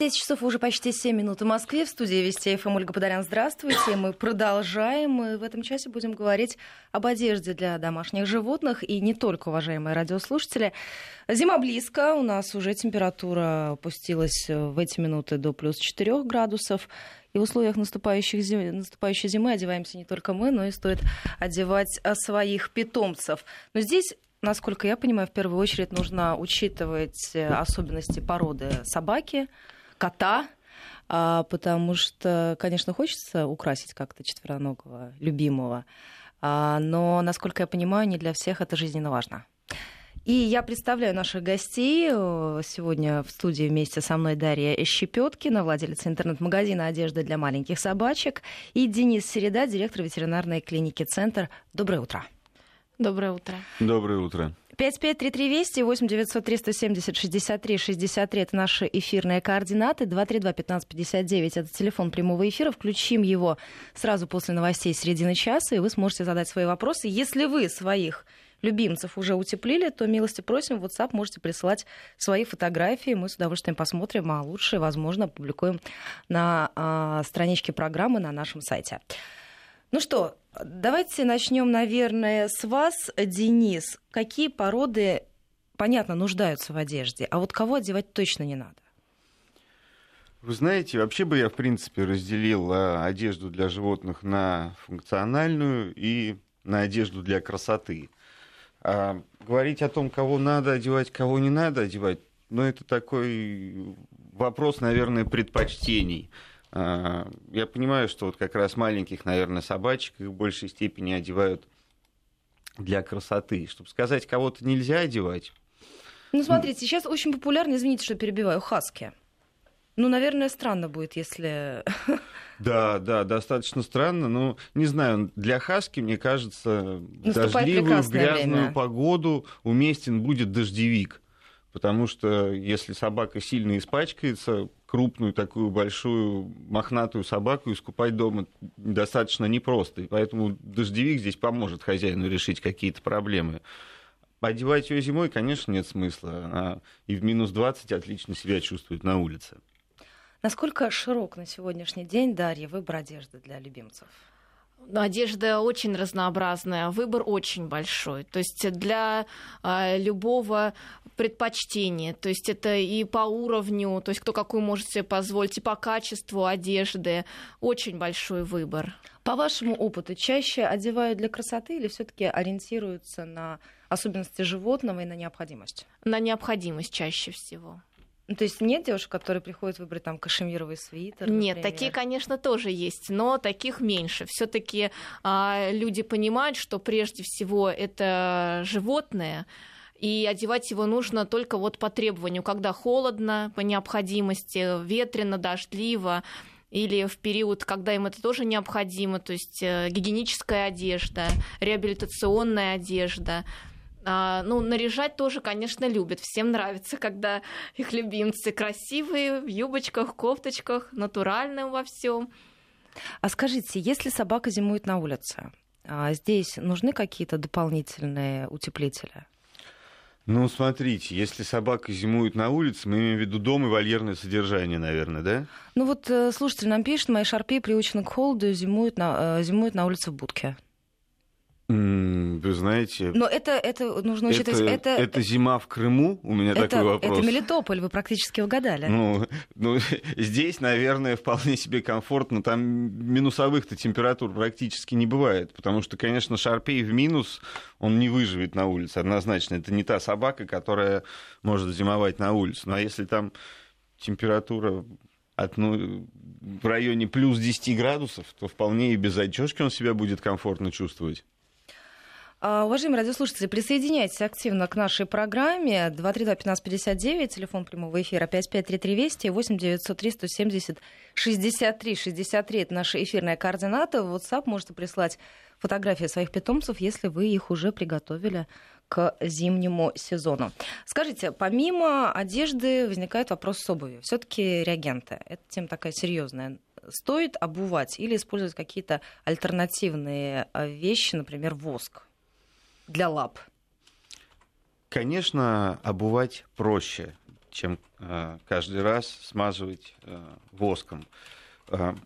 10 часов уже почти 7 минут в Москве. В студии Вести ФМ Ольга Подолян. Здравствуйте. Мы продолжаем. Мы в этом часе будем говорить об одежде для домашних животных. И не только, уважаемые радиослушатели. Зима близко. У нас уже температура опустилась в эти минуты до плюс 4 градусов. И в условиях наступающих зим... наступающей зимы одеваемся не только мы, но и стоит одевать своих питомцев. Но здесь насколько я понимаю, в первую очередь нужно учитывать особенности породы собаки, кота, а, потому что, конечно, хочется украсить как-то четвероногого, любимого, а, но, насколько я понимаю, не для всех это жизненно важно. И я представляю наших гостей. Сегодня в студии вместе со мной Дарья Щепеткина, владелица интернет-магазина одежды для маленьких собачек, и Денис Середа, директор ветеринарной клиники «Центр». Доброе утро. Доброе утро. Доброе утро. 5533 Вести, 8 900 370 63 63 это наши эфирные координаты. 232 1559 это телефон прямого эфира. Включим его сразу после новостей середины часа, и вы сможете задать свои вопросы. Если вы своих любимцев уже утеплили, то милости просим, в WhatsApp можете присылать свои фотографии. Мы с удовольствием посмотрим, а лучше, возможно, опубликуем на а, страничке программы на нашем сайте. Ну что, давайте начнем, наверное, с вас, Денис. Какие породы, понятно, нуждаются в одежде, а вот кого одевать точно не надо? Вы знаете, вообще бы я, в принципе, разделил а, одежду для животных на функциональную и на одежду для красоты. А говорить о том, кого надо одевать, кого не надо одевать, ну, это такой вопрос, наверное, предпочтений. А, я понимаю, что вот как раз маленьких, наверное, собачек их в большей степени одевают для красоты. Чтобы сказать, кого-то нельзя одевать. Ну, смотрите, сейчас очень популярно, извините, что перебиваю, хаски. Ну, наверное, странно будет, если... Да, да, достаточно странно. Но, не знаю, для хаски, мне кажется, Наступает дождливую, в грязную время. погоду уместен будет дождевик. Потому что если собака сильно испачкается, крупную такую большую мохнатую собаку искупать дома достаточно непросто. И поэтому дождевик здесь поможет хозяину решить какие-то проблемы. Одевать ее зимой, конечно, нет смысла. Она и в минус 20 отлично себя чувствует на улице. Насколько широк на сегодняшний день, Дарья, выбор одежды для любимцев? Одежда очень разнообразная, выбор очень большой. То есть для а, любого предпочтения, то есть это и по уровню, то есть кто какую может себе позволить, и по качеству одежды, очень большой выбор. По вашему опыту, чаще одевают для красоты или все-таки ориентируются на особенности животного и на необходимость? На необходимость чаще всего. Ну, то есть нет девушек, которые приходят выбрать там кашемировый свитер? Нет, например? такие, конечно, тоже есть, но таких меньше. Все-таки а, люди понимают, что прежде всего это животное, и одевать его нужно только вот по требованию, когда холодно, по необходимости, ветрено, дождливо или в период, когда им это тоже необходимо, то есть э, гигиеническая одежда, реабилитационная одежда. А, ну, наряжать тоже, конечно, любят. Всем нравится, когда их любимцы красивые, в юбочках, кофточках, натуральные во всем. А скажите, если собака зимует на улице, а здесь нужны какие-то дополнительные утеплители? Ну, смотрите, если собака зимует на улице, мы имеем в виду дом и вольерное содержание, наверное, да? Ну вот э, слушатель нам пишет, мои шарпи приучены к холоду, зимуют на, э, зимуют на улице в будке. Вы знаете... Но это, это нужно учитывать... Это, это, это зима в Крыму? У меня это, такой вопрос. Это Мелитополь, вы практически угадали. Ну, ну, здесь, наверное, вполне себе комфортно. Там минусовых-то температур практически не бывает. Потому что, конечно, Шарпей в минус, он не выживет на улице однозначно. Это не та собака, которая может зимовать на улице. Ну, а если там температура от, ну, в районе плюс 10 градусов, то вполне и без одежки он себя будет комфортно чувствовать. А, уважаемые радиослушатели, присоединяйтесь активно к нашей программе. 232-1559, телефон прямого эфира 5533 Вести, 8 903 170 63 63. Это наши эфирные координаты. В WhatsApp можете прислать фотографии своих питомцев, если вы их уже приготовили к зимнему сезону. Скажите, помимо одежды возникает вопрос с обувью. Все-таки реагенты. Это тема такая серьезная. Стоит обувать или использовать какие-то альтернативные а, вещи, например, воск? Для лап? Конечно, обувать проще, чем каждый раз смазывать воском.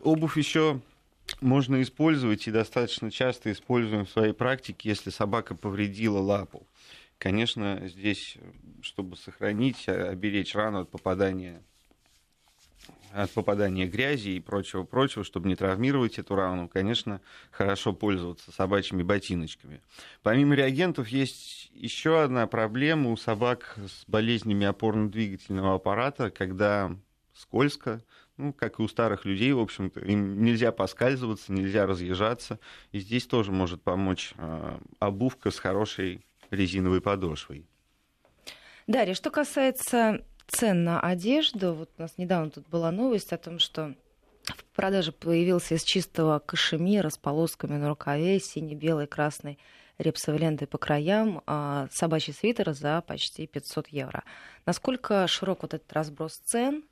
Обувь еще можно использовать и достаточно часто используем в своей практике, если собака повредила лапу. Конечно, здесь, чтобы сохранить, оберечь рану от попадания от попадания грязи и прочего-прочего, чтобы не травмировать эту рану, конечно, хорошо пользоваться собачьими ботиночками. Помимо реагентов есть еще одна проблема у собак с болезнями опорно-двигательного аппарата, когда скользко, ну, как и у старых людей, в общем-то, им нельзя поскальзываться, нельзя разъезжаться. И здесь тоже может помочь э, обувка с хорошей резиновой подошвой. Дарья, что касается цен на одежду, вот у нас недавно тут была новость о том, что в продаже появился из чистого кашемира с полосками на рукаве, сине-белой, красной репсовой лентой по краям, а собачий свитер за почти 500 евро. Насколько широк вот этот разброс цен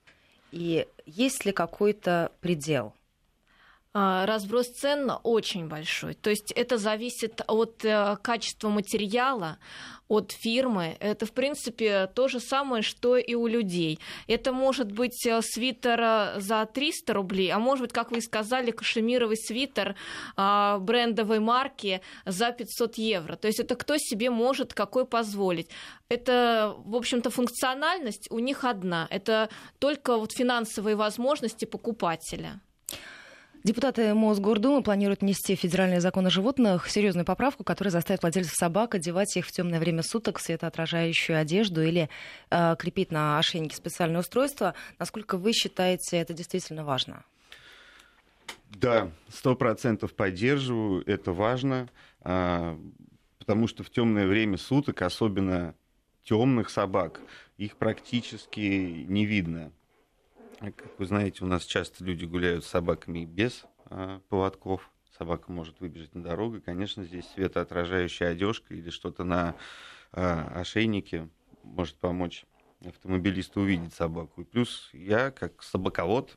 и есть ли какой-то предел? А, разброс цен очень большой. То есть это зависит от э, качества материала, от фирмы. Это, в принципе, то же самое, что и у людей. Это может быть э, свитер э, за 300 рублей, а может быть, как вы сказали, кашемировый свитер а, брендовой марки за 500 евро. То есть это кто себе может какой позволить. Это, в общем-то, функциональность у них одна. Это только вот финансовые возможности покупателя. Депутаты Мосгордумы планируют внести в федеральный закон о животных серьезную поправку, которая заставит владельцев собак одевать их в темное время суток светоотражающую одежду или э, крепить на ошейнике специальное устройство. Насколько вы считаете это действительно важно? Да, сто процентов поддерживаю, это важно, э, потому что в темное время суток, особенно темных собак, их практически не видно. Как вы знаете, у нас часто люди гуляют с собаками без а, поводков. Собака может выбежать на дорогу. И, конечно, здесь светоотражающая одежка или что-то на а, ошейнике может помочь автомобилисту увидеть собаку. И плюс я, как собаковод,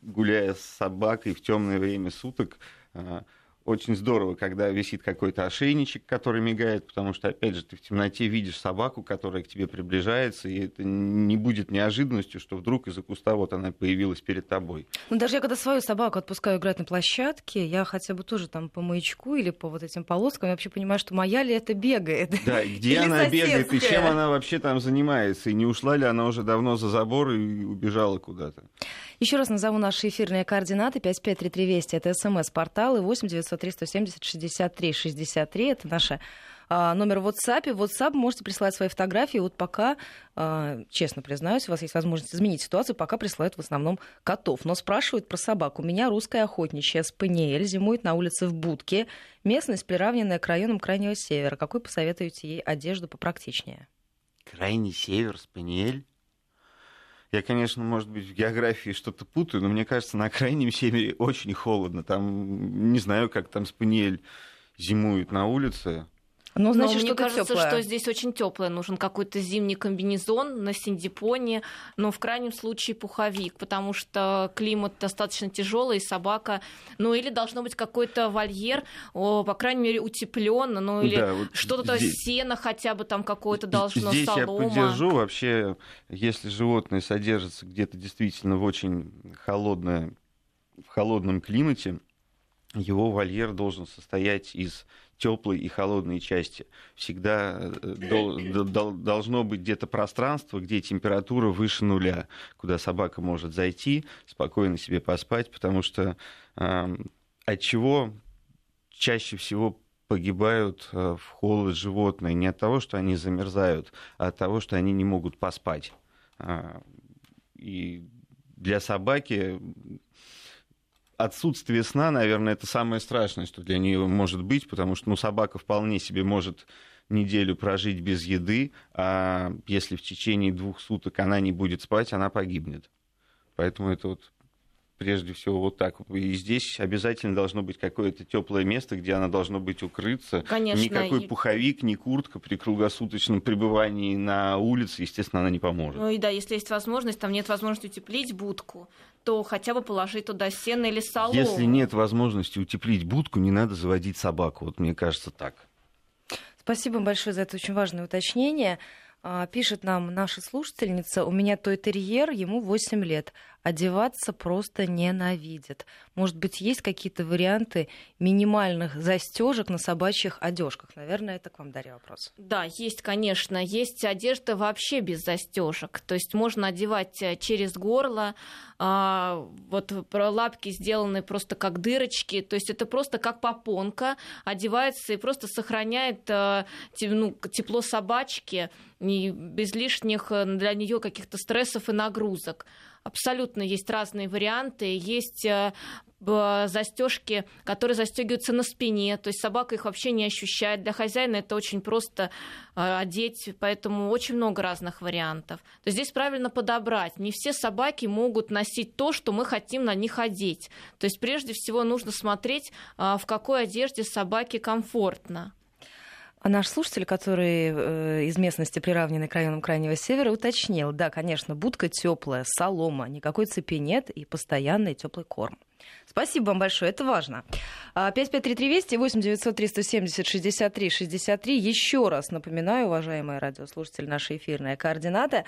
гуляя с собакой в темное время суток, а, очень здорово, когда висит какой-то ошейничек, который мигает, потому что, опять же, ты в темноте видишь собаку, которая к тебе приближается, и это не будет неожиданностью, что вдруг из-за куста вот она появилась перед тобой. Ну, даже я когда свою собаку отпускаю играть на площадке, я хотя бы тоже там по маячку или по вот этим полоскам, я вообще понимаю, что моя ли это бегает. Да, где она бегает, и чем она вообще там занимается, и не ушла ли она уже давно за забор и убежала куда-то. Еще раз назову наши эфирные координаты. 553320 это смс-портал и 8 903 170 63 63. Это наша номер в WhatsApp. В WhatsApp можете присылать свои фотографии. Вот пока, а, честно признаюсь, у вас есть возможность изменить ситуацию, пока присылают в основном котов. Но спрашивают про собак. У меня русская охотничья спаниель, зимует на улице в будке. Местность, приравненная к районам Крайнего Севера. Какой посоветуете ей одежду попрактичнее? Крайний Север, спаниель? Я, конечно, может быть, в географии что-то путаю, но мне кажется, на крайнем севере очень холодно. Там, не знаю, как там спаниель зимует на улице. Ну, значит, Но мне кажется, теплое. что здесь очень теплое. Нужен какой-то зимний комбинезон на синдипоне, но в крайнем случае пуховик, потому что климат достаточно тяжелый, и собака, ну или должно быть какой-то вольер, о, по крайней мере, утеплен, ну или да, вот что-то здесь... сено хотя бы там какое-то должно, здесь солома. я поддержу. Вообще, если животное содержится где-то действительно в очень холодное, в холодном климате, его вольер должен состоять из теплой и холодной части. Всегда э, должно быть где-то пространство, где температура выше нуля, куда собака может зайти, спокойно себе поспать, потому что от чего чаще всего погибают э, в холод животные не от того, что они замерзают, а от того, что они не могут поспать. А, и для собаки отсутствие сна, наверное, это самое страшное, что для нее может быть, потому что ну, собака вполне себе может неделю прожить без еды, а если в течение двух суток она не будет спать, она погибнет. Поэтому это вот прежде всего вот так. И здесь обязательно должно быть какое-то теплое место, где она должна быть укрыться. Конечно. Никакой пуховик, ни куртка при круглосуточном пребывании на улице, естественно, она не поможет. Ну и да, если есть возможность, там нет возможности утеплить будку, то хотя бы положить туда сено или солому. Если нет возможности утеплить будку, не надо заводить собаку. Вот мне кажется так. Спасибо большое за это очень важное уточнение. А, пишет нам наша слушательница, у меня той терьер, ему 8 лет одеваться просто ненавидит. Может быть, есть какие-то варианты минимальных застежек на собачьих одежках? Наверное, это к вам, Дарья, вопрос. Да, есть, конечно. Есть одежда вообще без застежек. То есть можно одевать э, через горло. А, вот лапки сделаны просто как дырочки. То есть это просто как попонка одевается и просто сохраняет э, ну, тепло собачки без лишних э, для нее каких-то стрессов и нагрузок абсолютно есть разные варианты. Есть э, застежки, которые застегиваются на спине, то есть собака их вообще не ощущает. Для хозяина это очень просто э, одеть, поэтому очень много разных вариантов. То есть здесь правильно подобрать. Не все собаки могут носить то, что мы хотим на них одеть. То есть прежде всего нужно смотреть, э, в какой одежде собаке комфортно. А наш слушатель, который э, из местности, приравненной к районам Крайнего Севера, уточнил, да, конечно, будка теплая, солома, никакой цепи нет и постоянный теплый корм. Спасибо вам большое, это важно. 553320 8 900 370 63 63. Еще раз напоминаю, уважаемые радиослушатели, наши эфирные координаты.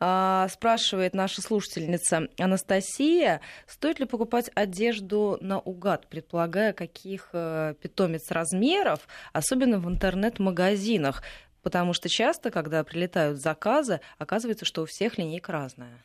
А, спрашивает наша слушательница Анастасия, стоит ли покупать одежду на угад, предполагая, каких э, питомец размеров, особенно в интернет-магазинах, потому что часто, когда прилетают заказы, оказывается, что у всех линейка разная.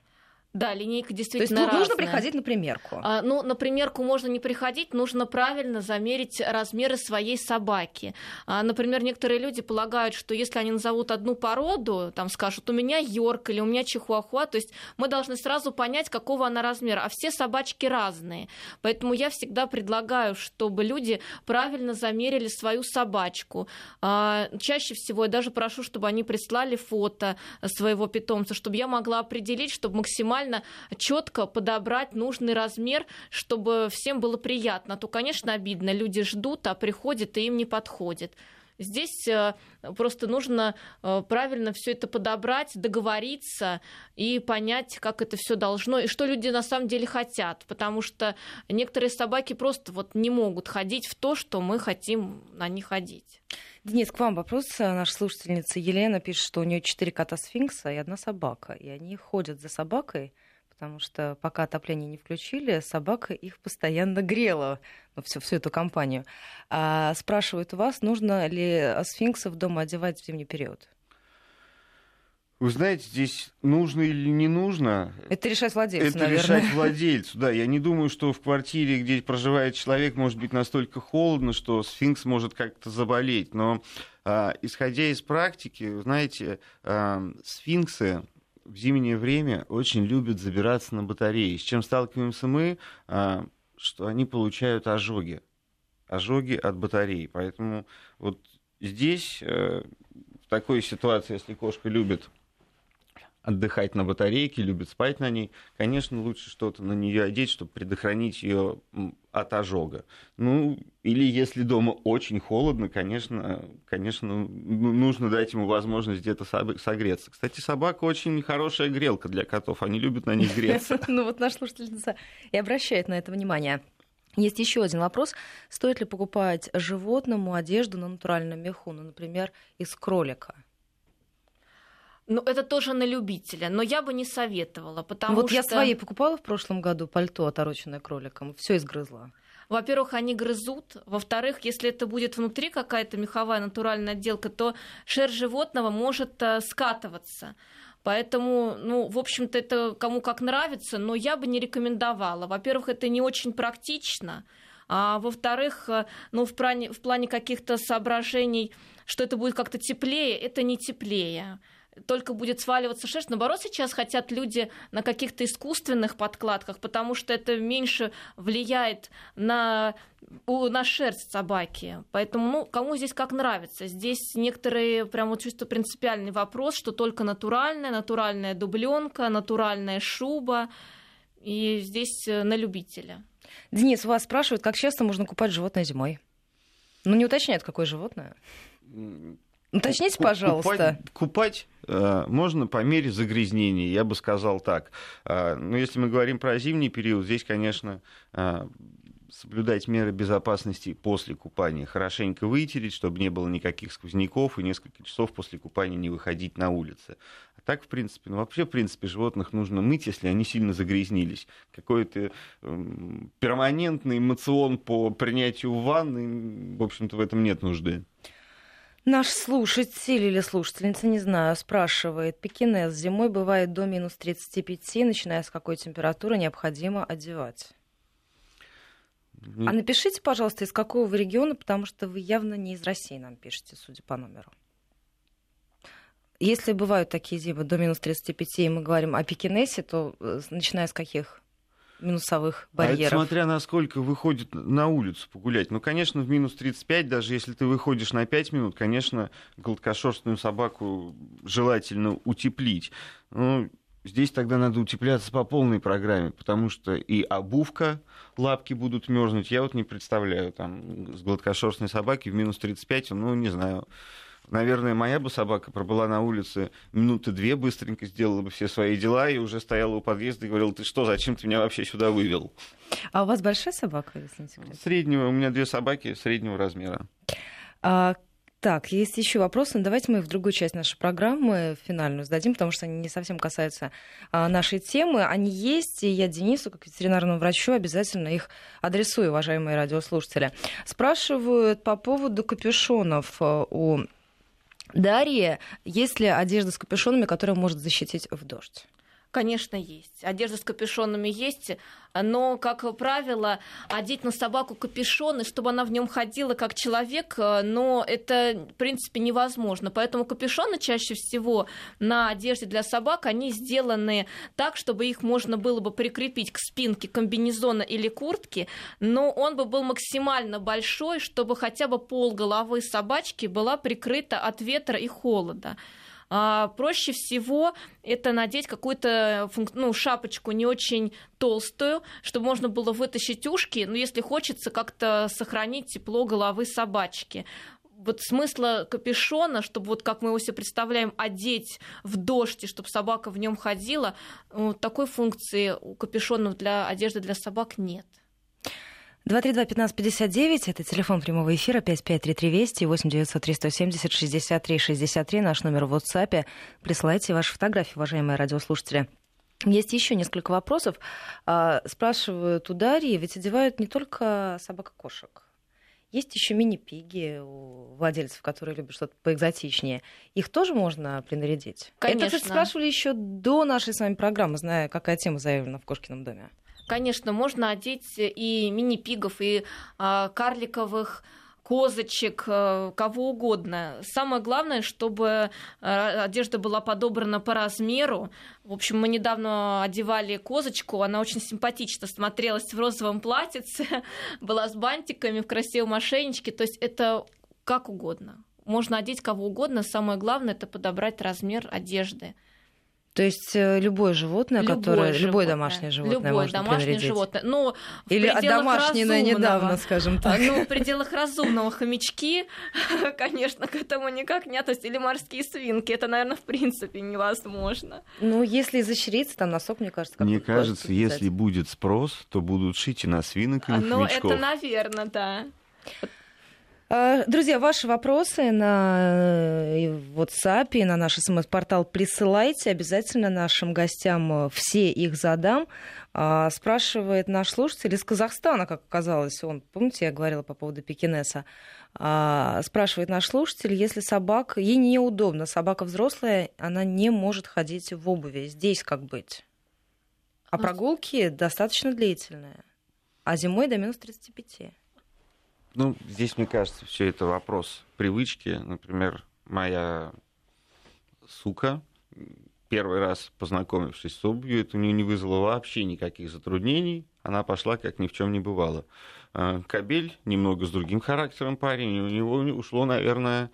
Да, линейка действительно То есть нужно приходить на примерку? А, ну, на примерку можно не приходить, нужно правильно замерить размеры своей собаки. А, например, некоторые люди полагают, что если они назовут одну породу, там скажут, у меня Йорк или у меня Чихуахуа, то есть мы должны сразу понять, какого она размера. А все собачки разные. Поэтому я всегда предлагаю, чтобы люди правильно замерили свою собачку. А, чаще всего я даже прошу, чтобы они прислали фото своего питомца, чтобы я могла определить, чтобы максимально максимально четко подобрать нужный размер, чтобы всем было приятно. А то, конечно, обидно. Люди ждут, а приходят и им не подходит. Здесь э, просто нужно э, правильно все это подобрать, договориться и понять, как это все должно и что люди на самом деле хотят, потому что некоторые собаки просто вот не могут ходить в то, что мы хотим на них ходить. Денис, к вам вопрос. Наша слушательница Елена пишет, что у нее четыре кота-сфинкса и одна собака. И они ходят за собакой, потому что пока отопление не включили, собака их постоянно грела, ну, всю, всю эту компанию. А спрашивают у вас, нужно ли сфинксов дома одевать в зимний период? Вы знаете, здесь нужно или не нужно... Это решать владельцу, Это наверное. решать владельцу, да. Я не думаю, что в квартире, где проживает человек, может быть настолько холодно, что сфинкс может как-то заболеть. Но а, исходя из практики, знаете, а, сфинксы в зимнее время очень любят забираться на батареи. С чем сталкиваемся мы? А, что они получают ожоги. Ожоги от батареи. Поэтому вот здесь, э, в такой ситуации, если кошка любит отдыхать на батарейке, любит спать на ней, конечно, лучше что-то на нее одеть, чтобы предохранить ее от ожога. Ну, или если дома очень холодно, конечно, конечно, ну, нужно дать ему возможность где-то согреться. Кстати, собака очень хорошая грелка для котов, они любят на них греться. Ну вот наш слушательница и обращает на это внимание. Есть еще один вопрос. Стоит ли покупать животному одежду на натуральном меху, ну, например, из кролика? Ну, это тоже на любителя, но я бы не советовала, потому вот что... я свои покупала в прошлом году пальто, отороченное кроликом, все изгрызла. Во-первых, они грызут. Во-вторых, если это будет внутри какая-то меховая натуральная отделка, то шерсть животного может э, скатываться. Поэтому, ну, в общем-то, это кому как нравится, но я бы не рекомендовала. Во-первых, это не очень практично. А во-вторых, э, ну, в плане, в плане каких-то соображений, что это будет как-то теплее, это не теплее только будет сваливаться шерсть. Наоборот, сейчас хотят люди на каких-то искусственных подкладках, потому что это меньше влияет на, на шерсть собаки. Поэтому, ну, кому здесь как нравится. Здесь некоторые прям вот чисто принципиальный вопрос, что только натуральная, натуральная дубленка, натуральная шуба. И здесь э, на любителя. Денис, вас спрашивают, как часто можно купать животное зимой? Ну, не уточняют, какое животное. Уточните, пожалуйста. Купать, купать э, можно по мере загрязнения, я бы сказал так. Э, но если мы говорим про зимний период, здесь, конечно, э, соблюдать меры безопасности после купания, хорошенько вытереть, чтобы не было никаких сквозняков и несколько часов после купания не выходить на улицы. А так, в принципе, ну вообще, в принципе, животных нужно мыть, если они сильно загрязнились. Какой-то э, перманентный эмоцион по принятию ванны, в общем-то, в этом нет нужды. Наш слушатель или слушательница, не знаю, спрашивает, пекинес зимой бывает до минус 35, начиная с какой температуры необходимо одевать? А напишите, пожалуйста, из какого вы региона, потому что вы явно не из России нам пишете, судя по номеру. Если бывают такие зимы до минус 35, и мы говорим о пекинесе, то э, начиная с каких минусовых барьеров. А это смотря насколько выходит на улицу погулять. Ну, конечно, в минус 35, даже если ты выходишь на 5 минут, конечно, гладкошерстную собаку желательно утеплить. Ну, здесь тогда надо утепляться по полной программе, потому что и обувка, лапки будут мерзнуть. Я вот не представляю, там, с гладкошерстной собаки в минус 35, ну, не знаю, наверное, моя бы собака пробыла на улице минуты две, быстренько сделала бы все свои дела и уже стояла у подъезда и говорила, ты что, зачем ты меня вообще сюда вывел? А у вас большая собака, если не секрет? Среднего, у меня две собаки среднего размера. А, так, есть еще вопросы, но давайте мы в другую часть нашей программы финальную сдадим, потому что они не совсем касаются а, нашей темы. Они есть, и я Денису, как ветеринарному врачу, обязательно их адресую, уважаемые радиослушатели. Спрашивают по поводу капюшонов а, у Дарья, есть ли одежда с капюшонами, которая может защитить в дождь? Конечно, есть. Одежда с капюшонами есть, но, как правило, одеть на собаку капюшон, и чтобы она в нем ходила как человек, но это, в принципе, невозможно. Поэтому капюшоны чаще всего на одежде для собак, они сделаны так, чтобы их можно было бы прикрепить к спинке комбинезона или куртки, но он бы был максимально большой, чтобы хотя бы пол головы собачки была прикрыта от ветра и холода. А, проще всего это надеть какую-то ну, шапочку не очень толстую, чтобы можно было вытащить ушки, но если хочется как-то сохранить тепло головы собачки вот смысла капюшона, чтобы вот как мы его себе представляем, одеть в дождь, чтобы собака в нем ходила, вот такой функции у капюшонов для одежды для собак нет. 232-1559, это телефон прямого эфира, 553320 8 903 170 63 63, наш номер в WhatsApp. Присылайте ваши фотографии, уважаемые радиослушатели. Есть еще несколько вопросов. А, спрашивают у Дарьи, ведь одевают не только собак-кошек. Есть еще мини-пиги у владельцев, которые любят что-то поэкзотичнее. Их тоже можно принарядить? Конечно. Это, кстати, спрашивали еще до нашей с вами программы, зная, какая тема заявлена в Кошкином доме. Конечно, можно одеть и мини-пигов, и а, карликовых козочек, э, кого угодно. Самое главное, чтобы э, одежда была подобрана по размеру. В общем, мы недавно одевали козочку, она очень симпатично смотрелась в розовом платьице, была с бантиками в красивом ошейничке, то есть это как угодно. Можно одеть кого угодно, самое главное это подобрать размер одежды. То есть э, любое животное, любое которое животное. любое домашнее животное любое можно домашнее принарядить. животное. Но Или домашнее недавно, скажем так. Ну, в пределах разумного хомячки, конечно, к этому никак не относятся. Или морские свинки. Это, наверное, в принципе невозможно. Ну, если изощриться, там носок, мне кажется, как Мне кажется, если будет спрос, то будут шить и на свинок, и на Ну, это, наверное, да. А, друзья, ваши вопросы на э, WhatsApp и на наш смс-портал присылайте. Обязательно нашим гостям э, все их задам. А, спрашивает наш слушатель из Казахстана, как оказалось. Он, помните, я говорила по поводу пекинеса. А, спрашивает наш слушатель, если собака, ей неудобно, собака взрослая, она не может ходить в обуви. Здесь как быть? А прогулки достаточно длительные. А зимой до минус 35. Ну, здесь, мне кажется, все это вопрос привычки. Например, моя сука, первый раз познакомившись с обувью, это у нее не вызвало вообще никаких затруднений. Она пошла, как ни в чем не бывало. А, кабель немного с другим характером парень, у него ушло, наверное,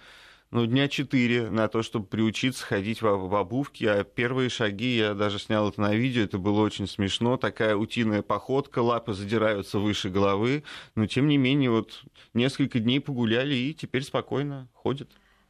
ну, дня четыре на то, чтобы приучиться ходить в, в обувке. А первые шаги, я даже снял это на видео, это было очень смешно. Такая утиная походка, лапы задираются выше головы. Но, тем не менее, вот несколько дней погуляли и теперь спокойно ходят.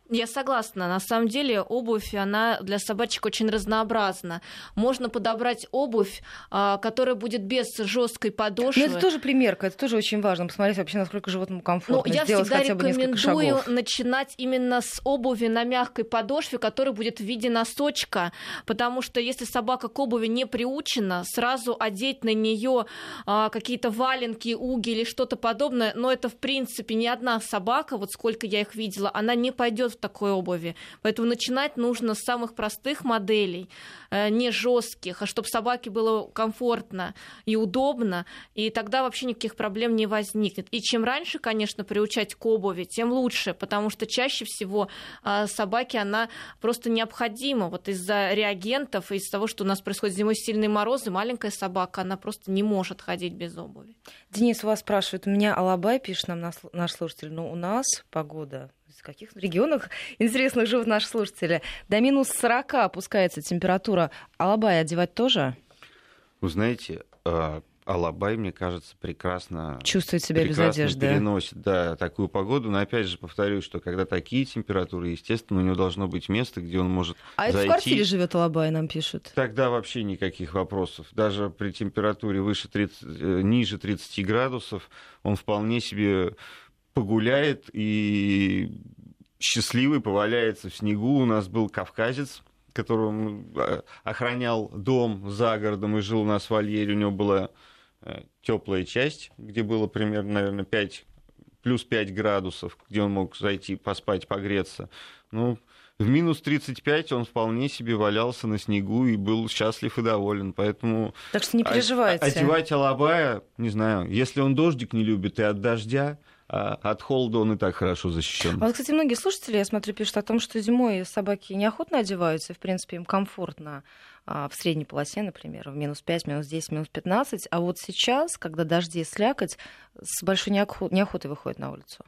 Я согласна. На самом деле обувь, она для собачек очень разнообразна. Можно подобрать обувь, а, которая будет без жесткой подошвы. Но это тоже примерка, это тоже очень важно. Посмотреть вообще, насколько животному комфортно. Ну, я всегда рекомендую начинать именно с обуви на мягкой подошве, которая будет в виде носочка, потому что если собака к обуви не приучена, сразу одеть на нее а, какие-то валенки, уги или что-то подобное, но это в принципе ни одна собака, вот сколько я их видела, она не пойдет в такой обуви. Поэтому начинать нужно с самых простых моделей, э, не жестких, а чтобы собаке было комфортно и удобно, и тогда вообще никаких проблем не возникнет. И чем раньше, конечно, приучать к обуви, тем лучше, потому что чаще всего а, собаке она просто необходима. Вот из-за реагентов, из-за того, что у нас происходит зимой сильные морозы, маленькая собака, она просто не может ходить без обуви. Денис у вас спрашивает, у меня Алабай, пишет нам наш слушатель, но у нас погода каких регионах интересных живут наши слушатели. До минус 40 опускается температура. Алабай одевать тоже? Вы знаете, а, Алабай, мне кажется, прекрасно чувствует себя прекрасно без одежды. переносит да, такую погоду. Но опять же повторюсь, что когда такие температуры, естественно, у него должно быть место, где он может А зайти. это в квартире живет Алабай, нам пишут. Тогда вообще никаких вопросов. Даже при температуре выше 30, э, ниже 30 градусов он вполне себе погуляет и счастливый поваляется в снегу. У нас был кавказец, который э, охранял дом за городом и жил у нас в вольере. У него была э, теплая часть, где было примерно, наверное, 5, плюс 5 градусов, где он мог зайти поспать, погреться. Ну, в минус 35 он вполне себе валялся на снегу и был счастлив и доволен. Поэтому так что не переживайте. одевать алабая, не знаю, если он дождик не любит и от дождя, от холода он и так хорошо защищен. А вот, кстати, многие слушатели, я смотрю, пишут о том, что зимой собаки неохотно одеваются, и, в принципе, им комфортно а, в средней полосе, например, в минус 5, минус 10, минус 15. А вот сейчас, когда дожди и слякоть, с большой неохотой выходят на улицу.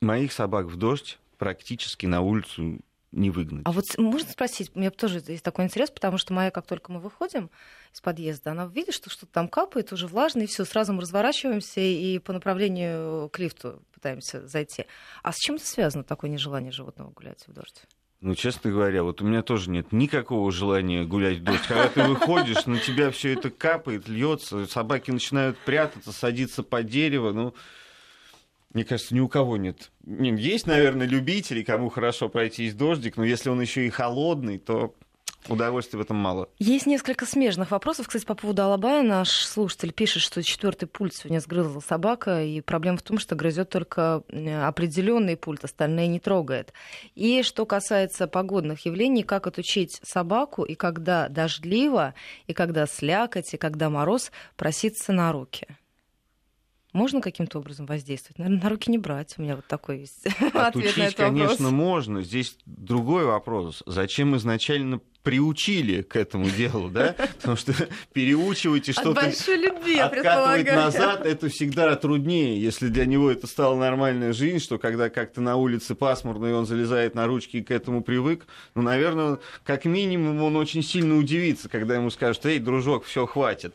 Моих собак в дождь практически на улицу не выгнать. А вот можно спросить, у меня тоже есть такой интерес, потому что моя, как только мы выходим из подъезда, она видит, что что-то там капает, уже влажно, и все, сразу мы разворачиваемся и по направлению к лифту пытаемся зайти. А с чем это связано, такое нежелание животного гулять в дождь? Ну, честно говоря, вот у меня тоже нет никакого желания гулять в дождь. Когда ты выходишь, на тебя все это капает, льется, собаки начинают прятаться, садиться под дерево. Ну, мне кажется, ни у кого нет. Есть, наверное, любители, кому хорошо пройти из дождик, но если он еще и холодный, то Удовольствия в этом мало. Есть несколько смежных вопросов. Кстати, по поводу Алабая наш слушатель пишет, что четвертый пульт сегодня сгрызла собака, и проблема в том, что грызет только определенный пульт, остальные не трогает. И что касается погодных явлений, как отучить собаку, и когда дождливо, и когда слякоть, и когда мороз, проситься на руки. Можно каким-то образом воздействовать? Наверное, на руки не брать. У меня вот такой есть ответ на этот вопрос. конечно, можно. Здесь другой вопрос. Зачем изначально приучили к этому делу, да? Потому что переучивать и что-то откатывать назад, это всегда труднее. Если для него это стала нормальная жизнь, что когда как-то на улице пасмурно, и он залезает на ручки и к этому привык, ну, наверное, как минимум он очень сильно удивится, когда ему скажут, эй, дружок, все хватит.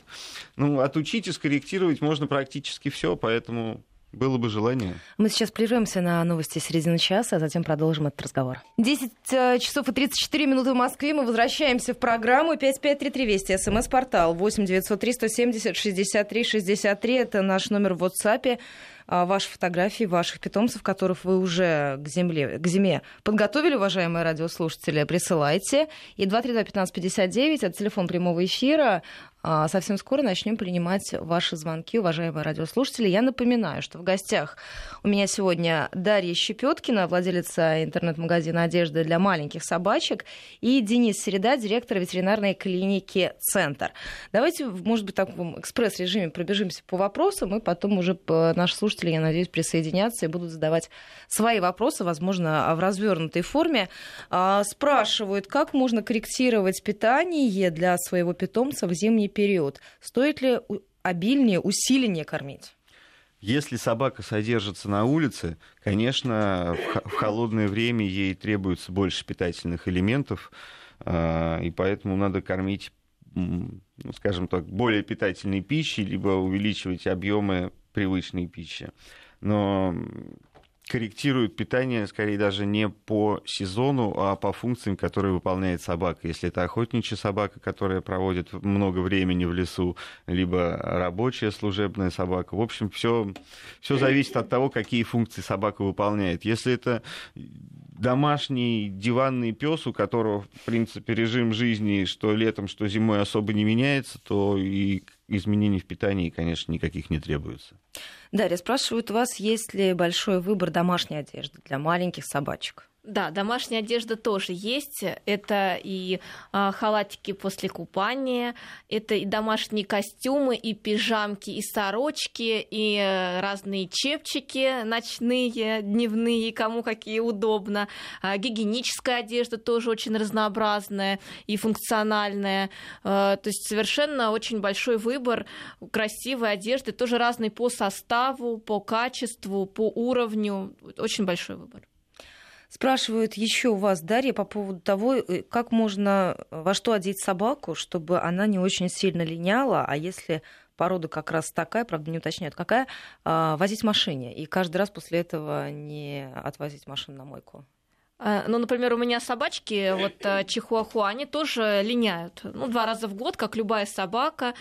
Ну, отучить и скорректировать можно практически все, поэтому было бы желание. Мы сейчас прервемся на новости середины часа, а затем продолжим этот разговор. 10 э, часов и 34 минуты в Москве. Мы возвращаемся в программу 5533 Вести. СМС-портал 8 903 170 63 63. Это наш номер в WhatsApp. А, ваши фотографии ваших питомцев, которых вы уже к, земле, к зиме подготовили, уважаемые радиослушатели, присылайте. И 232-1559, это телефон прямого эфира. А, совсем скоро начнем принимать ваши звонки, уважаемые радиослушатели. Я напоминаю, что в гостях у меня сегодня Дарья Щепеткина, владелица интернет-магазина одежды для маленьких собачек, и Денис Середа, директор ветеринарной клиники «Центр». Давайте, может быть, в таком экспресс-режиме пробежимся по вопросам, и потом уже наши слушатели, я надеюсь, присоединятся и будут задавать свои вопросы, возможно, в развернутой форме. А, спрашивают, как можно корректировать питание для своего питомца в зимний период. Стоит ли обильнее, усиленнее кормить? Если собака содержится на улице, конечно, в холодное время ей требуется больше питательных элементов, а, и поэтому надо кормить, ну, скажем так, более питательной пищей, либо увеличивать объемы привычной пищи. Но корректируют питание, скорее даже не по сезону, а по функциям, которые выполняет собака. Если это охотничья собака, которая проводит много времени в лесу, либо рабочая служебная собака. В общем, все, все зависит от того, какие функции собака выполняет. Если это домашний диванный пес, у которого, в принципе, режим жизни что летом, что зимой особо не меняется, то и изменений в питании, конечно, никаких не требуется. Дарья, спрашивают вас, есть ли большой выбор домашней одежды для маленьких собачек? Да, домашняя одежда тоже есть. Это и а, халатики после купания, это и домашние костюмы, и пижамки, и сорочки, и э, разные чепчики ночные, дневные, кому какие удобно. А, гигиеническая одежда тоже очень разнообразная и функциональная. А, то есть совершенно очень большой выбор красивой одежды, тоже разный по составу, по качеству, по уровню. Очень большой выбор. Спрашивают еще у вас, Дарья, по поводу того, э, как можно э, во что одеть собаку, чтобы она не очень сильно линяла, а если порода как раз такая, правда, не уточняют, какая, а, возить в машине и каждый раз после этого не отвозить машину на мойку. Э, ну, например, у меня собачки, вот э, чихуахуа, они тоже линяют. Ну, два раза в год, как любая собака.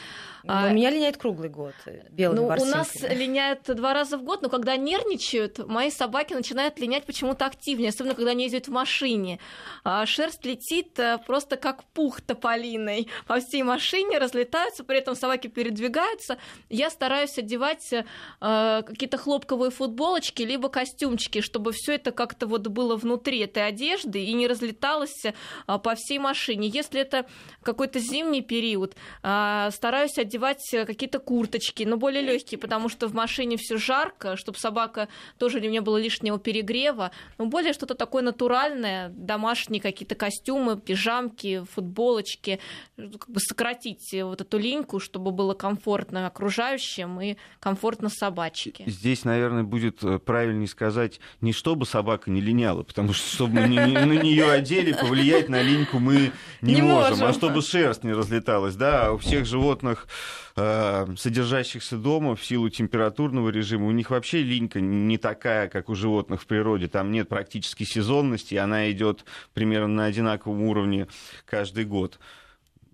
Ну, у меня линяет круглый год, белый Ну, у нас линяют два раза в год, но когда нервничают, мои собаки начинают линять почему-то активнее, особенно когда они ездят в машине. А шерсть летит э, просто как пух тополиной по всей машине, разлетаются, при этом собаки передвигаются. Я стараюсь одевать какие-то хлопковые футболочки, либо костюмчики, чтобы все это как-то вот было внутри этой одежды и не разлеталась а, по всей машине. Если это какой-то зимний период, а, стараюсь одевать какие-то курточки, но более легкие, потому что в машине все жарко, чтобы собака тоже не было лишнего перегрева, но более что-то такое натуральное, домашние какие-то костюмы, пижамки, футболочки, как бы сократить вот эту линьку, чтобы было комфортно окружающим и комфортно собачке. Здесь, наверное, будет э, правильнее сказать не чтобы собака не линяла, потому что чтобы мы на нее одели, повлиять на линьку мы не, не можем. можем. А чтобы шерсть не разлеталась, да, а у всех животных э, содержащихся дома в силу температурного режима, у них вообще линька не такая, как у животных в природе. Там нет практически сезонности, она идет примерно на одинаковом уровне каждый год.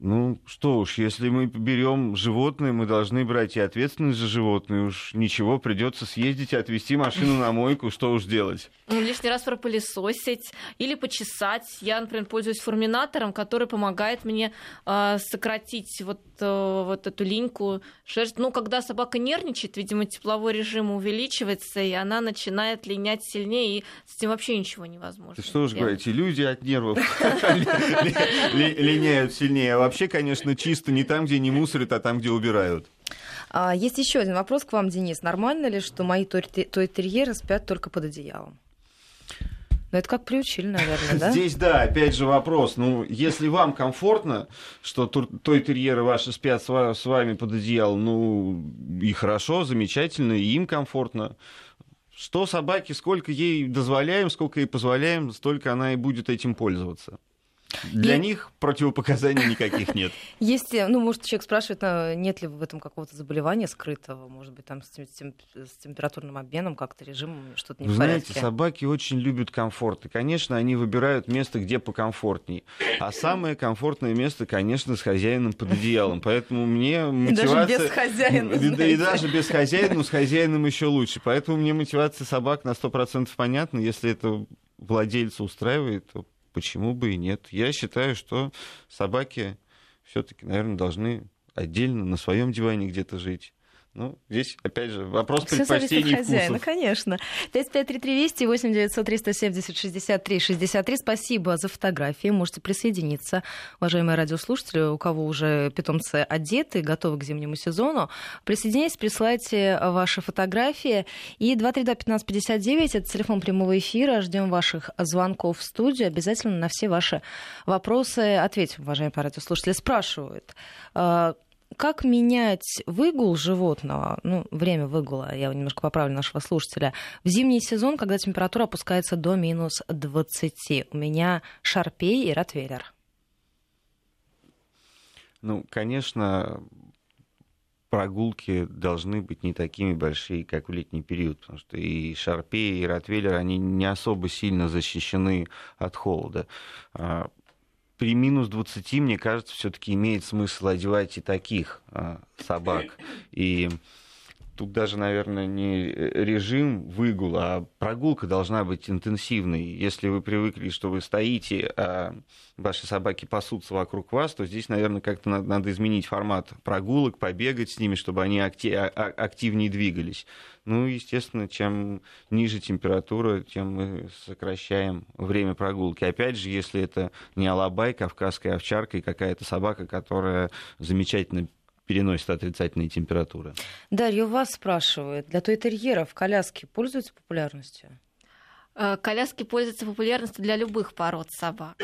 Ну, что уж, если мы берем животные, мы должны брать и ответственность за животные. Уж ничего, придется съездить и отвезти машину на мойку, что уж делать. Ну, лишний раз пропылесосить или почесать. Я, например, пользуюсь форминатором, который помогает мне э, сократить вот, э, вот эту линьку шерсть. Ну, когда собака нервничает, видимо, тепловой режим увеличивается, и она начинает линять сильнее, и с этим вообще ничего невозможно. Ты что уж говорите, люди от нервов линяют сильнее, а вообще, конечно, чисто не там, где не мусорят, а там, где убирают. А, есть еще один вопрос к вам, Денис. Нормально ли, что мои той-терьеры спят только под одеялом? Ну, это как приучили, наверное, да? Здесь, да, опять же вопрос. Ну, если вам комфортно, что той терьеры ваши спят с вами под одеялом, ну, и хорошо, замечательно, и им комфортно. Что собаке, сколько ей дозволяем, сколько ей позволяем, столько она и будет этим пользоваться. Для и... них противопоказаний никаких нет. Есть, ну, может, человек спрашивает, а нет ли в этом какого-то заболевания скрытого, может быть, там с, тем, с температурным обменом, как-то режимом, что-то не Вы в порядке. Знаете, собаки очень любят комфорт, и, конечно, они выбирают место, где покомфортней. А самое комфортное место, конечно, с хозяином под одеялом, поэтому мне мотивация... И даже без хозяина, И даже без хозяина, но с хозяином еще лучше. Поэтому мне мотивация собак на 100% понятна, если это владельца устраивает, то почему бы и нет. Я считаю, что собаки все-таки, наверное, должны отдельно на своем диване где-то жить. Ну, здесь, опять же, вопрос Всё предпочтений от хозяина, вкусов. конечно. 553320 8 900 370 63 63. Спасибо за фотографии. Можете присоединиться, уважаемые радиослушатели, у кого уже питомцы одеты, готовы к зимнему сезону. Присоединяйтесь, присылайте ваши фотографии. И 232-1559 это телефон прямого эфира. Ждем ваших звонков в студию. Обязательно на все ваши вопросы ответим, уважаемые радиослушатели. Спрашивают, а, как менять выгул животного, ну, время выгула, я немножко поправлю нашего слушателя, в зимний сезон, когда температура опускается до минус 20? У меня шарпей и ротвейлер. Ну, конечно, прогулки должны быть не такими большие, как в летний период, потому что и Шарпей, и Ротвейлер, они не особо сильно защищены от холода. При минус 20, мне кажется, все-таки имеет смысл одевать и таких а, собак. И тут даже, наверное, не режим выгула, а прогулка должна быть интенсивной. Если вы привыкли, что вы стоите, а ваши собаки пасутся вокруг вас, то здесь, наверное, как-то надо, надо изменить формат прогулок, побегать с ними, чтобы они актив, а, а, активнее двигались. Ну, естественно, чем ниже температура, тем мы сокращаем время прогулки. Опять же, если это не алабай, кавказская овчарка и какая-то собака, которая замечательно переносит отрицательные температуры. Дарья, у вас спрашивают, для той-терьеров коляски пользуются популярностью? Э, коляски пользуются популярностью для любых пород собак.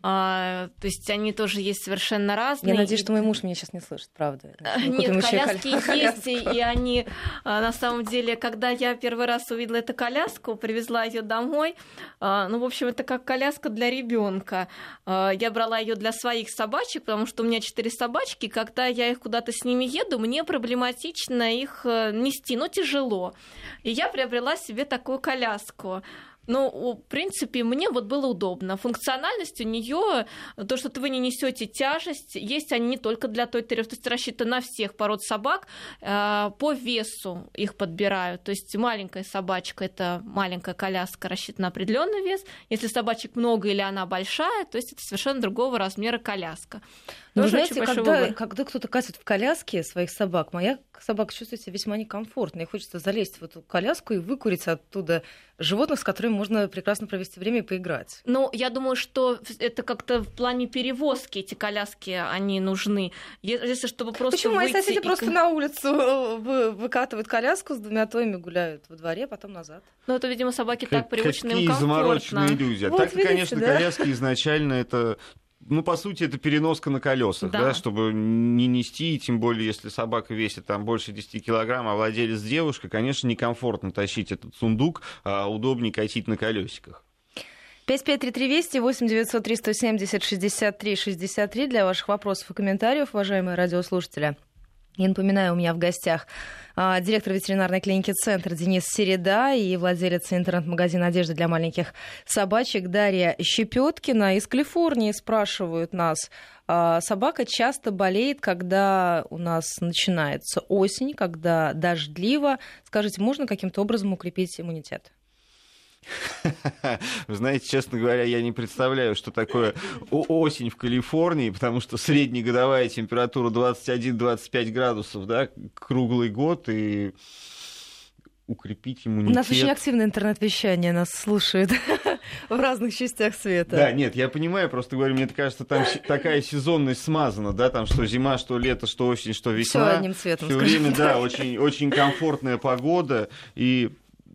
А, то есть они тоже есть совершенно разные. Я надеюсь, что мой муж меня сейчас не слышит, правда. Нет, коляски есть, и они а, на самом деле, когда я первый раз увидела эту коляску, привезла ее домой, а, ну, в общем, это как коляска для ребенка. А, я брала ее для своих собачек, потому что у меня четыре собачки, когда я их куда-то с ними еду, мне проблематично их э, нести, но тяжело. И я приобрела себе такую коляску. Ну, в принципе, мне вот было удобно. Функциональность у нее, то, что вы не несете тяжесть, есть они не только для той терьеров, то есть рассчитаны на всех пород собак, э, по весу их подбирают. То есть маленькая собачка это маленькая коляска рассчитана на определенный вес. Если собачек много или она большая, то есть это совершенно другого размера коляска. Но вы знаете, когда, когда кто-то катит в коляске своих собак, моя собака чувствует себя весьма некомфортно, и хочется залезть в эту коляску и выкурить оттуда животных, с которыми можно прекрасно провести время и поиграть. Ну, я думаю, что это как-то в плане перевозки эти коляски, они нужны. Если чтобы просто Почему? Мои соседи и... просто на улицу э, выкатывают коляску с двумя тоями, гуляют во дворе, а потом назад. Ну, это, видимо, собаки как, так привычны, им комфортно. замороченные люди. Вот, так, видите, конечно, да? коляски изначально это ну, по сути, это переноска на колесах, да. да, чтобы не нести, и тем более, если собака весит там больше 10 килограмм, а владелец девушка, конечно, некомфортно тащить этот сундук, а удобнее катить на колесиках. 553320 8 903 170 63 63 для ваших вопросов и комментариев, уважаемые радиослушатели. Я напоминаю, у меня в гостях а, директор ветеринарной клиники «Центр» Денис Середа и владелец интернет-магазина одежды для маленьких собачек Дарья Щепеткина. Из Калифорнии спрашивают нас, а, собака часто болеет, когда у нас начинается осень, когда дождливо. Скажите, можно каким-то образом укрепить иммунитет? Вы знаете, честно говоря, я не представляю, что такое осень в Калифорнии, потому что среднегодовая температура 21-25 градусов, да, круглый год, и укрепить иммунитет. У нас очень активное интернет-вещание, нас слушают в разных частях света. Да, нет, я понимаю, просто говорю, мне кажется, там такая сезонность смазана, да, там что зима, что лето, что осень, что весна. Все одним цветом. Все время, да, очень, очень комфортная погода, и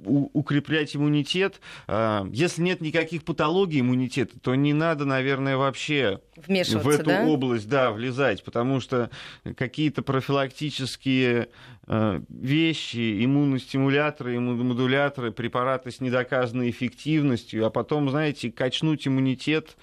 укреплять иммунитет. А, если нет никаких патологий иммунитета, то не надо, наверное, вообще в эту да? область да, влезать, потому что какие-то профилактические а, вещи, иммуностимуляторы, иммуномодуляторы, препараты с недоказанной эффективностью, а потом, знаете, качнуть иммунитет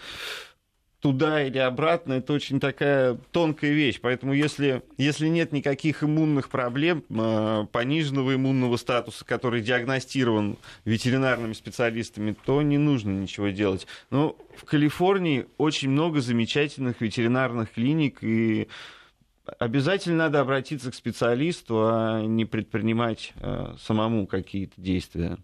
туда или обратно, это очень такая тонкая вещь. Поэтому если, если нет никаких иммунных проблем, а, пониженного иммунного статуса, который диагностирован ветеринарными специалистами, то не нужно ничего делать. Но в Калифорнии очень много замечательных ветеринарных клиник, и обязательно надо обратиться к специалисту, а не предпринимать а, самому какие-то действия.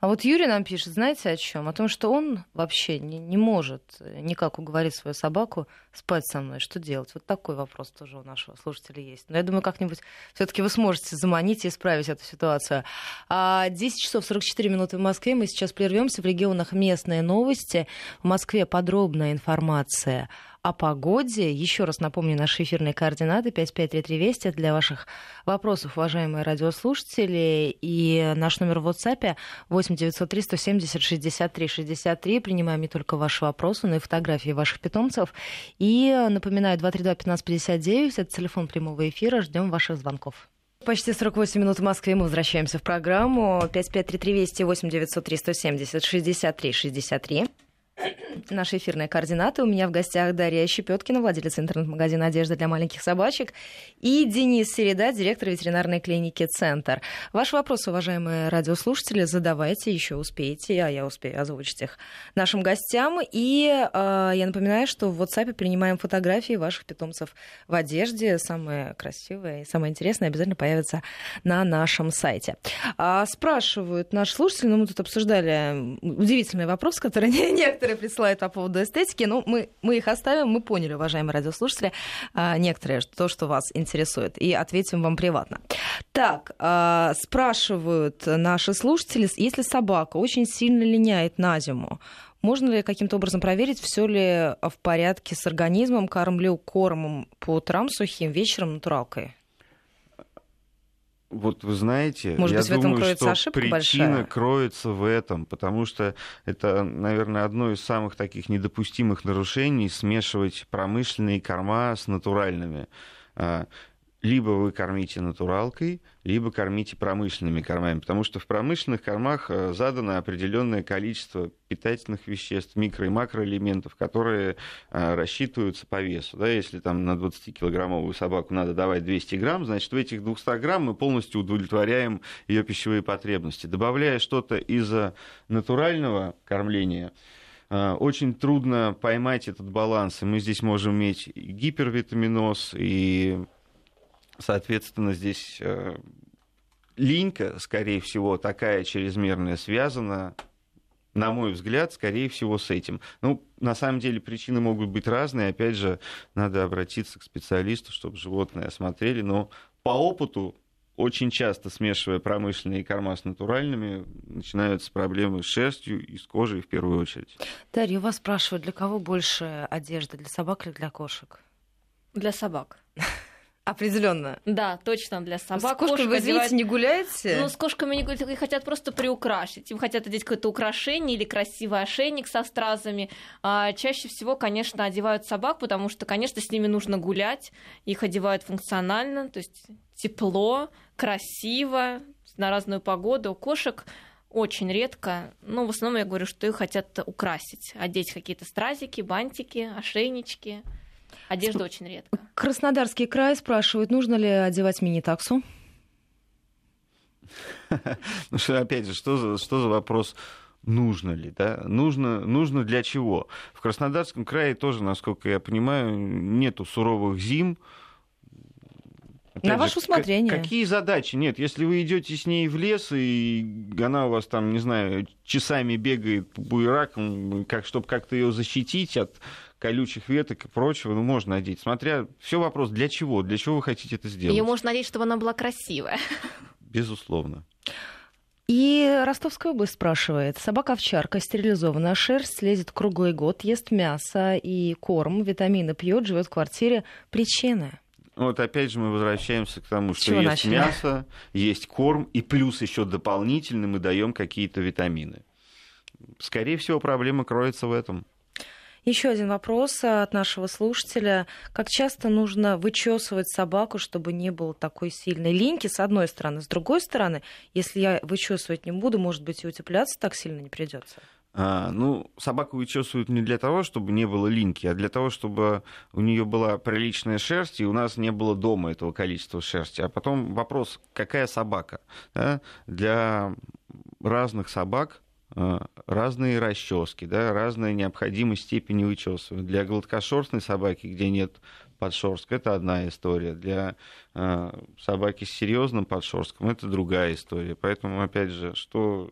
А вот Юрий нам пишет, знаете о чем? О том, что он вообще не, не может никак уговорить свою собаку спать со мной. Что делать? Вот такой вопрос тоже у нашего слушателя есть. Но я думаю, как-нибудь все-таки вы сможете заманить и исправить эту ситуацию. А 10 часов 44 минуты в Москве. Мы сейчас прервемся в регионах местные новости. В Москве подробная информация о погоде. Еще раз напомню наши эфирные координаты 553320 для ваших вопросов, уважаемые радиослушатели. И наш номер в WhatsApp 8903 170 63 63. Принимаем не только ваши вопросы, но и фотографии ваших питомцев. И напоминаю, 232 1559 это телефон прямого эфира. Ждем ваших звонков. Почти 48 минут в Москве. Мы возвращаемся в программу. 553320 8903 170 63 63. Наши эфирные координаты. У меня в гостях Дарья Щепеткина, владелец интернет-магазина «Одежда для маленьких собачек», и Денис Середа, директор ветеринарной клиники «Центр». Ваши вопросы, уважаемые радиослушатели, задавайте, еще успеете, а я успею озвучить их нашим гостям. И э, я напоминаю, что в WhatsApp принимаем фотографии ваших питомцев в одежде. Самые красивые и самые интересные обязательно появятся на нашем сайте. А, спрашивают наши слушатели, ну мы тут обсуждали удивительный вопрос, который некоторые присылают по поводу эстетики. Ну, мы, мы их оставим, мы поняли, уважаемые радиослушатели, а, некоторые, то, что вас интересует, и ответим вам приватно. Так, а, спрашивают наши слушатели, если собака очень сильно линяет на зиму, можно ли каким-то образом проверить, все ли в порядке с организмом, кормлю кормом по утрам сухим, вечером натуралкой? Вот вы знаете, Может я быть, думаю, в этом кроется что причина большая? кроется в этом, потому что это, наверное, одно из самых таких недопустимых нарушений смешивать промышленные корма с натуральными. Либо вы кормите натуралкой, либо кормите промышленными кормами, потому что в промышленных кормах э, задано определенное количество питательных веществ, микро- и макроэлементов, которые э, рассчитываются по весу. Да, если там на 20-килограммовую собаку надо давать 200 грамм, значит, в этих 200 грамм мы полностью удовлетворяем ее пищевые потребности. Добавляя что-то из натурального кормления, э, очень трудно поймать этот баланс, и мы здесь можем иметь гипервитаминоз, и Соответственно, здесь э, линька, скорее всего, такая чрезмерная связана, на мой взгляд, скорее всего, с этим. Ну, на самом деле причины могут быть разные. Опять же, надо обратиться к специалисту, чтобы животное осмотрели. Но по опыту очень часто смешивая промышленные корма с натуральными, начинаются проблемы с шерстью и с кожей в первую очередь. Дарья, вас спрашивают, для кого больше одежды, для собак или для кошек? Для собак. Определенно. Да, точно для собак. С кошкой вы, извините, одевают... не гуляете? Ну, с кошками не гуляют, их хотят просто приукрашить. Им хотят одеть какое-то украшение или красивый ошейник со стразами. А чаще всего, конечно, одевают собак, потому что, конечно, с ними нужно гулять. Их одевают функционально, то есть тепло, красиво, на разную погоду. У кошек очень редко, но в основном я говорю, что их хотят украсить, одеть какие-то стразики, бантики, ошейнички. Одежда Сп... очень редко. Краснодарский край спрашивает, нужно ли одевать мини-таксу? Ну что, опять же, что за, что за вопрос? Нужно ли, да? Нужно, нужно для чего? В Краснодарском крае тоже, насколько я понимаю, нету суровых зим. Опять На же, ваше усмотрение. Какие задачи? Нет, если вы идете с ней в лес, и она у вас там, не знаю, часами бегает по буеракам, как, чтобы как-то ее защитить от колючих веток и прочего, ну, можно надеть. Смотря, все вопрос, для чего? Для чего вы хотите это сделать? Ее можно надеть, чтобы она была красивая. Безусловно. И Ростовская область спрашивает. Собака-овчарка, стерилизованная, шерсть лезет круглый год, ест мясо и корм, витамины пьет, живет в квартире. Причины? Вот опять же мы возвращаемся к тому, что есть начали? мясо, есть корм, и плюс еще дополнительно мы даем какие-то витамины. Скорее всего, проблема кроется в этом. Еще один вопрос от нашего слушателя. Как часто нужно вычесывать собаку, чтобы не было такой сильной линьки, с одной стороны. С другой стороны, если я вычесывать не буду, может быть, и утепляться так сильно не придется. А, ну, собаку вычесывают не для того, чтобы не было линьки, а для того, чтобы у нее была приличная шерсть, и у нас не было дома этого количества шерсти. А потом вопрос, какая собака? Да? Для разных собак разные расчески, да, разная необходимость степени вычесывания. Для гладкошерстной собаки, где нет подшерстка, это одна история. Для э, собаки с серьезным подшерстком это другая история. Поэтому, опять же, что...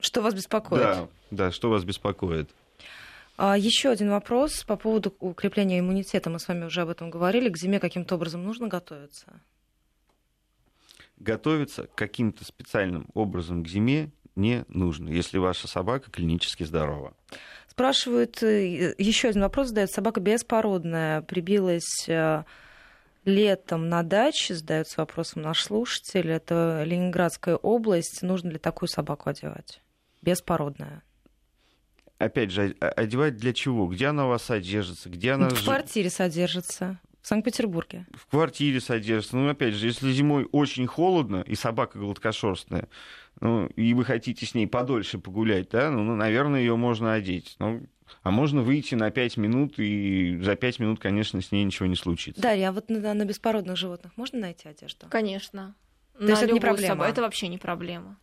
Что вас беспокоит? Да, да что вас беспокоит. А еще один вопрос по поводу укрепления иммунитета. Мы с вами уже об этом говорили. К зиме каким-то образом нужно готовиться? Готовиться каким-то специальным образом к зиме не нужно, если ваша собака клинически здорова. Спрашивают, э, еще один вопрос задает. Собака беспородная, прибилась э, летом на даче, задается вопросом наш слушатель. Это Ленинградская область. Нужно ли такую собаку одевать? Беспородная. Опять же, одевать для чего? Где она у вас содержится? Где она... В квартире содержится. В Санкт-Петербурге. В квартире содержится. Ну, опять же, если зимой очень холодно, и собака гладкошерстная, ну, и вы хотите с ней подольше погулять, да, ну, ну наверное, ее можно одеть. Ну, а можно выйти на 5 минут, и за 5 минут, конечно, с ней ничего не случится. Да, а вот на, на беспородных животных можно найти одежду? Конечно. То есть это не проблема? Собой. Это вообще не проблема.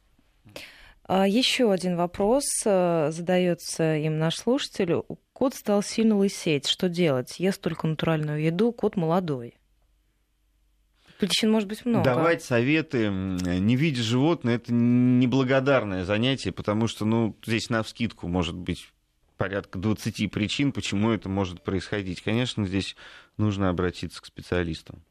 А, еще один вопрос э, задается им наш слушатель. Кот стал сильно лысеть. Что делать? Ест только натуральную еду, кот молодой. Причин может быть много. Давать советы, не видя животное, это неблагодарное занятие, потому что, ну, здесь на вскидку может быть порядка 20 причин, почему это может происходить. Конечно, здесь нужно обратиться к специалистам.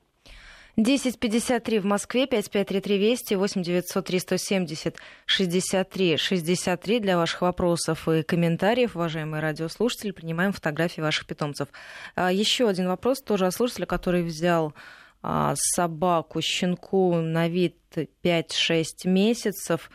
10.53 в Москве, 5533 Вести, 8 900 370 63 63 для ваших вопросов и комментариев, уважаемые радиослушатели. Принимаем фотографии ваших питомцев. А, еще один вопрос тоже от слушателя, который взял собаку, щенку на вид 5-6 месяцев.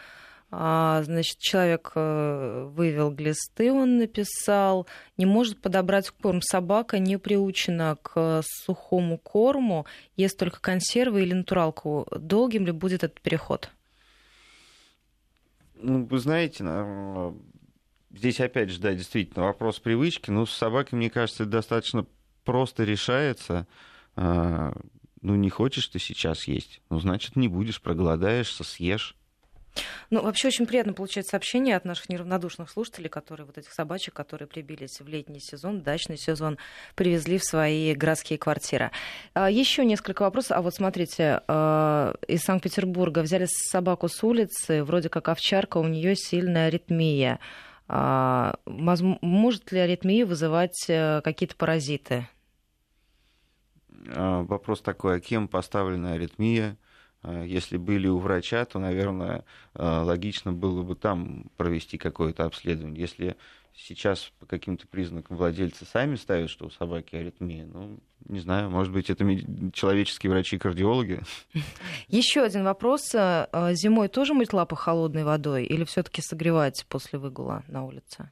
А, значит, человек э, вывел глисты, он написал, не может подобрать корм. Собака не приучена к сухому корму, ест только консервы или натуралку. Долгим ли будет этот переход? Ну, вы знаете, здесь опять же, да, действительно, вопрос привычки. Но с собакой, мне кажется, достаточно просто решается. Ну, не хочешь ты сейчас есть, ну, значит, не будешь, проголодаешься, съешь. Ну, вообще очень приятно получать сообщения от наших неравнодушных слушателей, которые вот этих собачек, которые прибились в летний сезон, дачный сезон, привезли в свои городские квартиры. А, еще несколько вопросов. А вот смотрите, а, из Санкт-Петербурга взяли собаку с улицы, вроде как овчарка, у нее сильная аритмия. А, может ли аритмию вызывать э, какие-то паразиты? А, вопрос такой, а кем поставлена аритмия? А, если были у врача, то, наверное, а, логично было бы там провести какое-то обследование. Если сейчас по каким-то признакам владельцы сами ставят, что у собаки аритмия, ну, не знаю, может быть, это человеческие врачи-кардиологи. Еще один вопрос. Зимой тоже мыть лапы холодной водой или все-таки согревать после выгула на улице?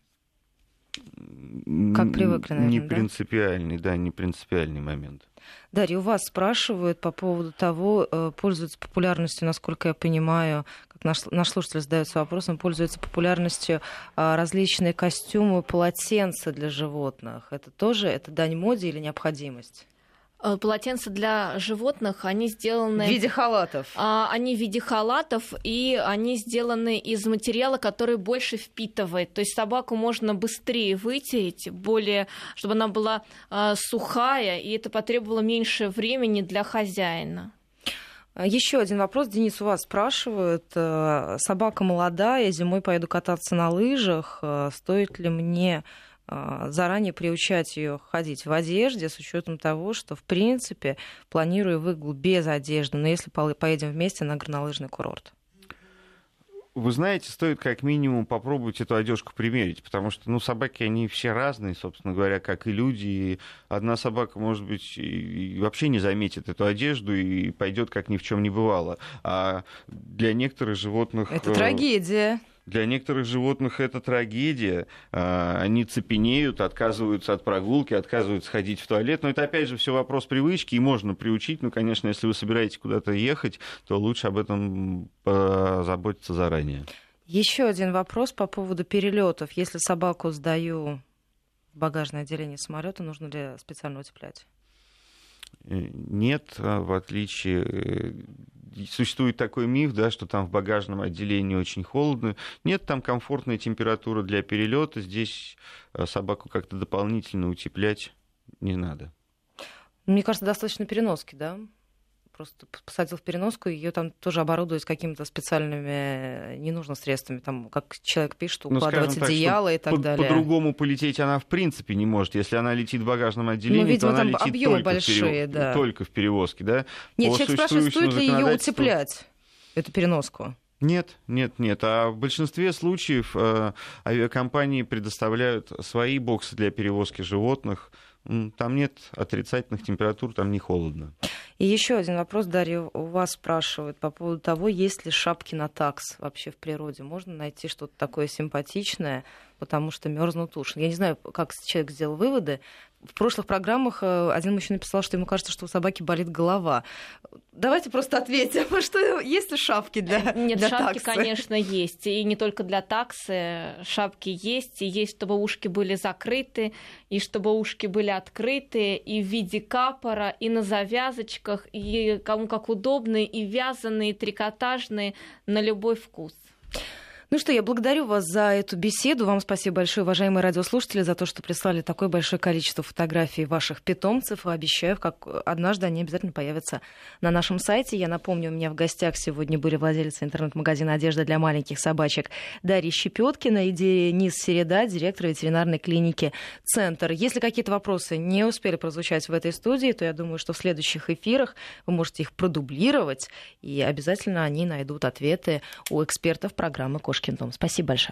Как привыкли, наверное, Не принципиальный, да, не принципиальный момент. Дарья, у вас спрашивают по поводу того, э, пользуется популярностью, насколько я понимаю, как наш, наш слушатель задается вопросом, пользуется популярностью а, различные костюмы, полотенца для животных. Это тоже это дань моде или необходимость? Э, полотенца для животных, они сделаны... В виде халатов. А, они в виде халатов, и они сделаны из материала, который больше впитывает. То есть собаку можно быстрее вытереть, более, чтобы она была а, сухая, и это потребовало меньше времени для хозяина. Еще один вопрос. Денис, у вас спрашивают. Э, собака молодая, зимой поеду кататься на лыжах. Э, стоит ли мне заранее приучать ее ходить в одежде с учетом того, что, в принципе, планирую выгул без одежды, но если поедем вместе на горнолыжный курорт. Вы знаете, стоит как минимум попробовать эту одежку примерить, потому что, ну, собаки, они все разные, собственно говоря, как и люди. И одна собака, может быть, и вообще не заметит эту одежду и пойдет как ни в чем не бывало. А для некоторых животных... Это э, трагедия. Для некоторых животных это трагедия. А, они цепенеют, отказываются от прогулки, отказываются ходить в туалет. Но это, опять же, все вопрос привычки, и можно приучить. Ну, конечно, если вы собираетесь куда-то ехать, то лучше об этом заботиться заранее. Еще один вопрос по поводу перелетов. Если собаку сдаю в багажное отделение самолета, нужно ли специально утеплять? Э, нет, а в отличие э, существует такой миф, да, что там в багажном отделении очень холодно. Нет, там комфортная температура для перелета. Здесь э, собаку как-то дополнительно утеплять не надо. Мне кажется, достаточно переноски, да? Просто посадил в переноску, ее там тоже оборудовать какими-то специальными, не нужно средствами, там, как человек пишет, ну, укладывать ну, одеяло так, и так по- далее. По-другому полететь она в принципе не может. Если она летит в багажном отделении, ну, видимо, то она там летит только, большие, в перев... да. только в перевозке, да? Нет, По человек спрашивает, стоит ли ее утеплять, эту переноску? Нет, нет, нет. А в большинстве случаев э, авиакомпании предоставляют свои боксы для перевозки животных. Там нет отрицательных температур, там не холодно. И еще один вопрос, Дарья, у вас спрашивают по поводу того, есть ли шапки на такс вообще в природе. Можно найти что-то такое симпатичное, потому что мерзнут уши. Я не знаю, как человек сделал выводы. В прошлых программах э, один мужчина написал, что ему кажется, что у собаки болит голова. давайте просто ответим, что есть ли шапки для Нет, для шапки, таксы? конечно, есть. И не только для таксы. Шапки есть. И есть, чтобы ушки были закрыты, и чтобы ушки были открыты, и в виде капора, и на завязочках, и кому как удобно, и вязаные, и трикотажные, на любой вкус. Ну что, я благодарю вас за эту беседу. Вам спасибо большое, уважаемые радиослушатели, за то, что прислали такое большое количество фотографий ваших питомцев. Обещаю, как однажды они обязательно появятся на нашем сайте. Я напомню, у меня в гостях сегодня были владельцы интернет-магазина «Одежда для маленьких собачек» Дарья Щепеткина и Денис Середа, директор ветеринарной клиники «Центр». Если какие-то вопросы не успели прозвучать в этой студии, то я думаю, что в следующих эфирах вы можете их продублировать, и обязательно они найдут ответы у экспертов программы «Кошки Кошкин дом. Спасибо большое.